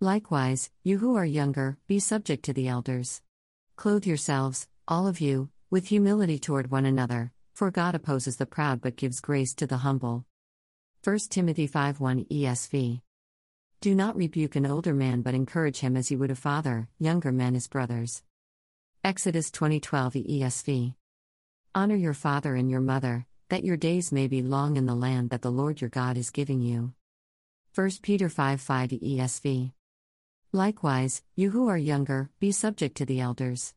Likewise, you who are younger, be subject to the elders. Clothe yourselves, all of you, with humility toward one another, for God opposes the proud but gives grace to the humble. 1 Timothy 5 1 ESV. Do not rebuke an older man but encourage him as you would a father, younger men as brothers. Exodus 2012 ESV. Honor your father and your mother, that your days may be long in the land that the Lord your God is giving you. 1 Peter 5 5 ESV. Likewise, you who are younger, be subject to the elders.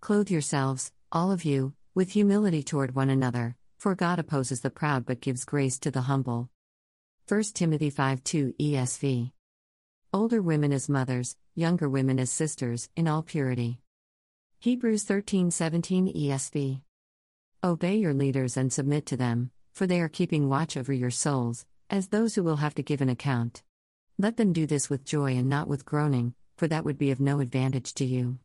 Clothe yourselves, all of you, with humility toward one another, for God opposes the proud but gives grace to the humble. 1 Timothy 5 2 ESV. Older women as mothers, younger women as sisters, in all purity. Hebrews 13 17 ESV. Obey your leaders and submit to them, for they are keeping watch over your souls, as those who will have to give an account. Let them do this with joy and not with groaning, for that would be of no advantage to you.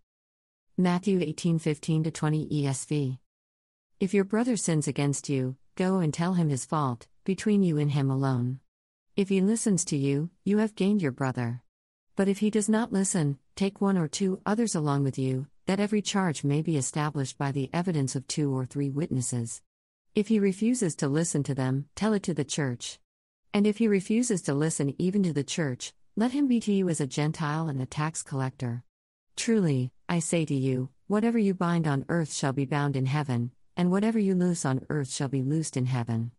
Matthew 18:15 20 ESV. If your brother sins against you, go and tell him his fault, between you and him alone. If he listens to you, you have gained your brother. But if he does not listen, take one or two others along with you, that every charge may be established by the evidence of two or three witnesses. If he refuses to listen to them, tell it to the church. And if he refuses to listen even to the church, let him be to you as a Gentile and a tax collector. Truly, I say to you, whatever you bind on earth shall be bound in heaven, and whatever you loose on earth shall be loosed in heaven.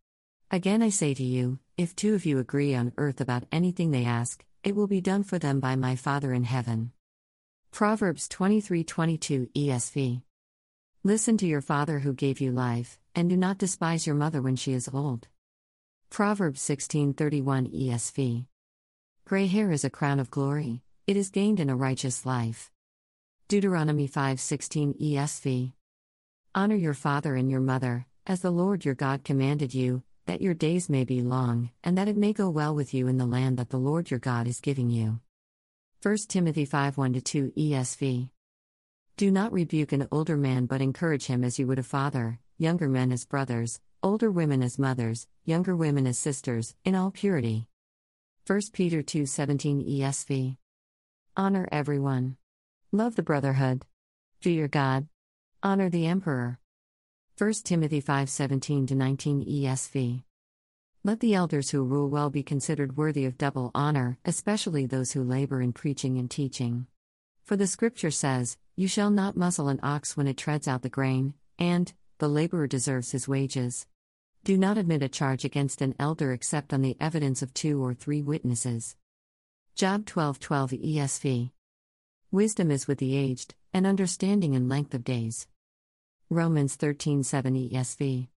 Again I say to you, if two of you agree on earth about anything they ask, it will be done for them by my Father in heaven. Proverbs 23:22 ESV. Listen to your father who gave you life, and do not despise your mother when she is old. Proverbs 16:31 ESV. Gray hair is a crown of glory; it is gained in a righteous life. Deuteronomy 5:16 ESV. Honor your father and your mother, as the Lord your God commanded you, that your days may be long, and that it may go well with you in the land that the Lord your God is giving you. 1 Timothy 5 1 2 ESV. Do not rebuke an older man but encourage him as you would a father, younger men as brothers, older women as mothers, younger women as sisters, in all purity. 1 Peter 2:17 ESV. Honor everyone. Love the brotherhood. Fear God. Honor the emperor. 1 Timothy 5:17 19 ESV. Let the elders who rule well be considered worthy of double honor, especially those who labor in preaching and teaching. For the scripture says, You shall not muzzle an ox when it treads out the grain, and, the laborer deserves his wages. Do not admit a charge against an elder except on the evidence of two or three witnesses. Job 12:12 ESV. Wisdom is with the aged, and understanding in length of days. Romans 13:7 ESV.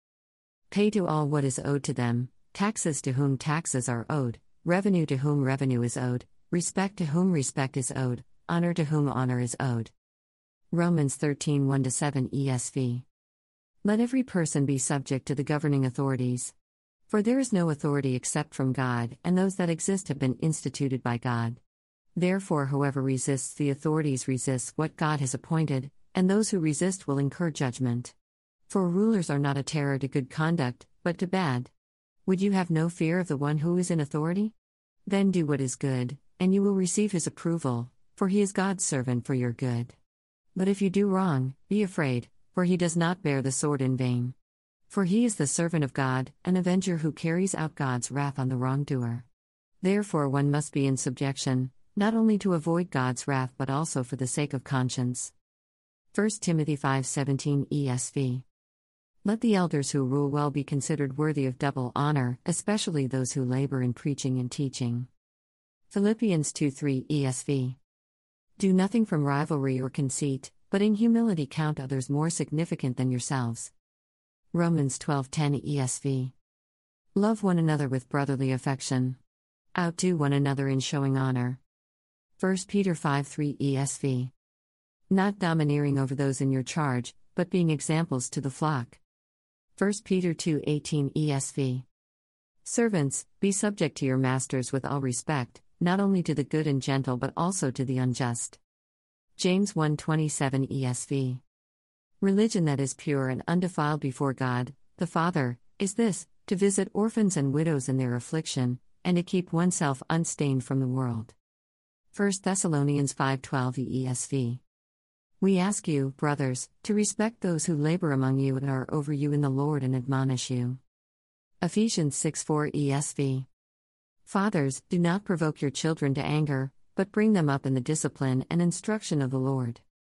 Pay to all what is owed to them, taxes to whom taxes are owed, revenue to whom revenue is owed, respect to whom respect is owed, honor to whom honor is owed. Romans 13:1 7 ESV. Let every person be subject to the governing authorities. For there is no authority except from God, and those that exist have been instituted by God. Therefore, whoever resists the authorities resists what God has appointed, and those who resist will incur judgment. For rulers are not a terror to good conduct, but to bad. Would you have no fear of the one who is in authority? Then do what is good, and you will receive his approval, for he is God's servant for your good. But if you do wrong, be afraid, for he does not bear the sword in vain. For he is the servant of God, an avenger who carries out God's wrath on the wrongdoer. Therefore, one must be in subjection, not only to avoid God's wrath but also for the sake of conscience. 1 Timothy 5:17 ESV. Let the elders who rule well be considered worthy of double honor, especially those who labor in preaching and teaching. Philippians 2:3 ESV. Do nothing from rivalry or conceit, but in humility count others more significant than yourselves. Romans 12:10 ESV. Love one another with brotherly affection. Outdo one another in showing honor. 1 Peter 5:3 ESV. Not domineering over those in your charge, but being examples to the flock. 1 Peter 2:18 ESV. Servants, be subject to your masters with all respect, not only to the good and gentle but also to the unjust. James 1:27 ESV. Religion that is pure and undefiled before God, the Father, is this: to visit orphans and widows in their affliction, and to keep oneself unstained from the world. 1 Thessalonians 5:12 ESV. We ask you, brothers, to respect those who labor among you and are over you in the Lord and admonish you. Ephesians 6:4 ESV. Fathers, do not provoke your children to anger, but bring them up in the discipline and instruction of the Lord.